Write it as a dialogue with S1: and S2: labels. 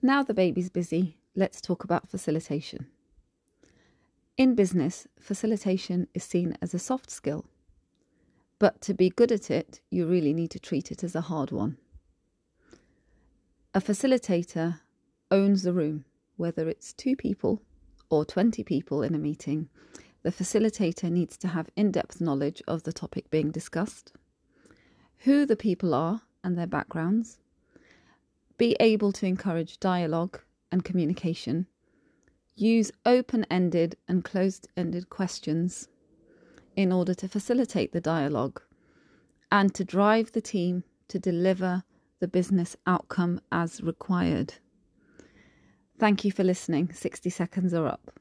S1: Now the baby's busy, let's talk about facilitation. In business, facilitation is seen as a soft skill, but to be good at it, you really need to treat it as a hard one. A facilitator owns the room, whether it's two people or 20 people in a meeting. The facilitator needs to have in depth knowledge of the topic being discussed, who the people are and their backgrounds, be able to encourage dialogue and communication, use open ended and closed ended questions in order to facilitate the dialogue and to drive the team to deliver the business outcome as required. Thank you for listening. 60 seconds are up.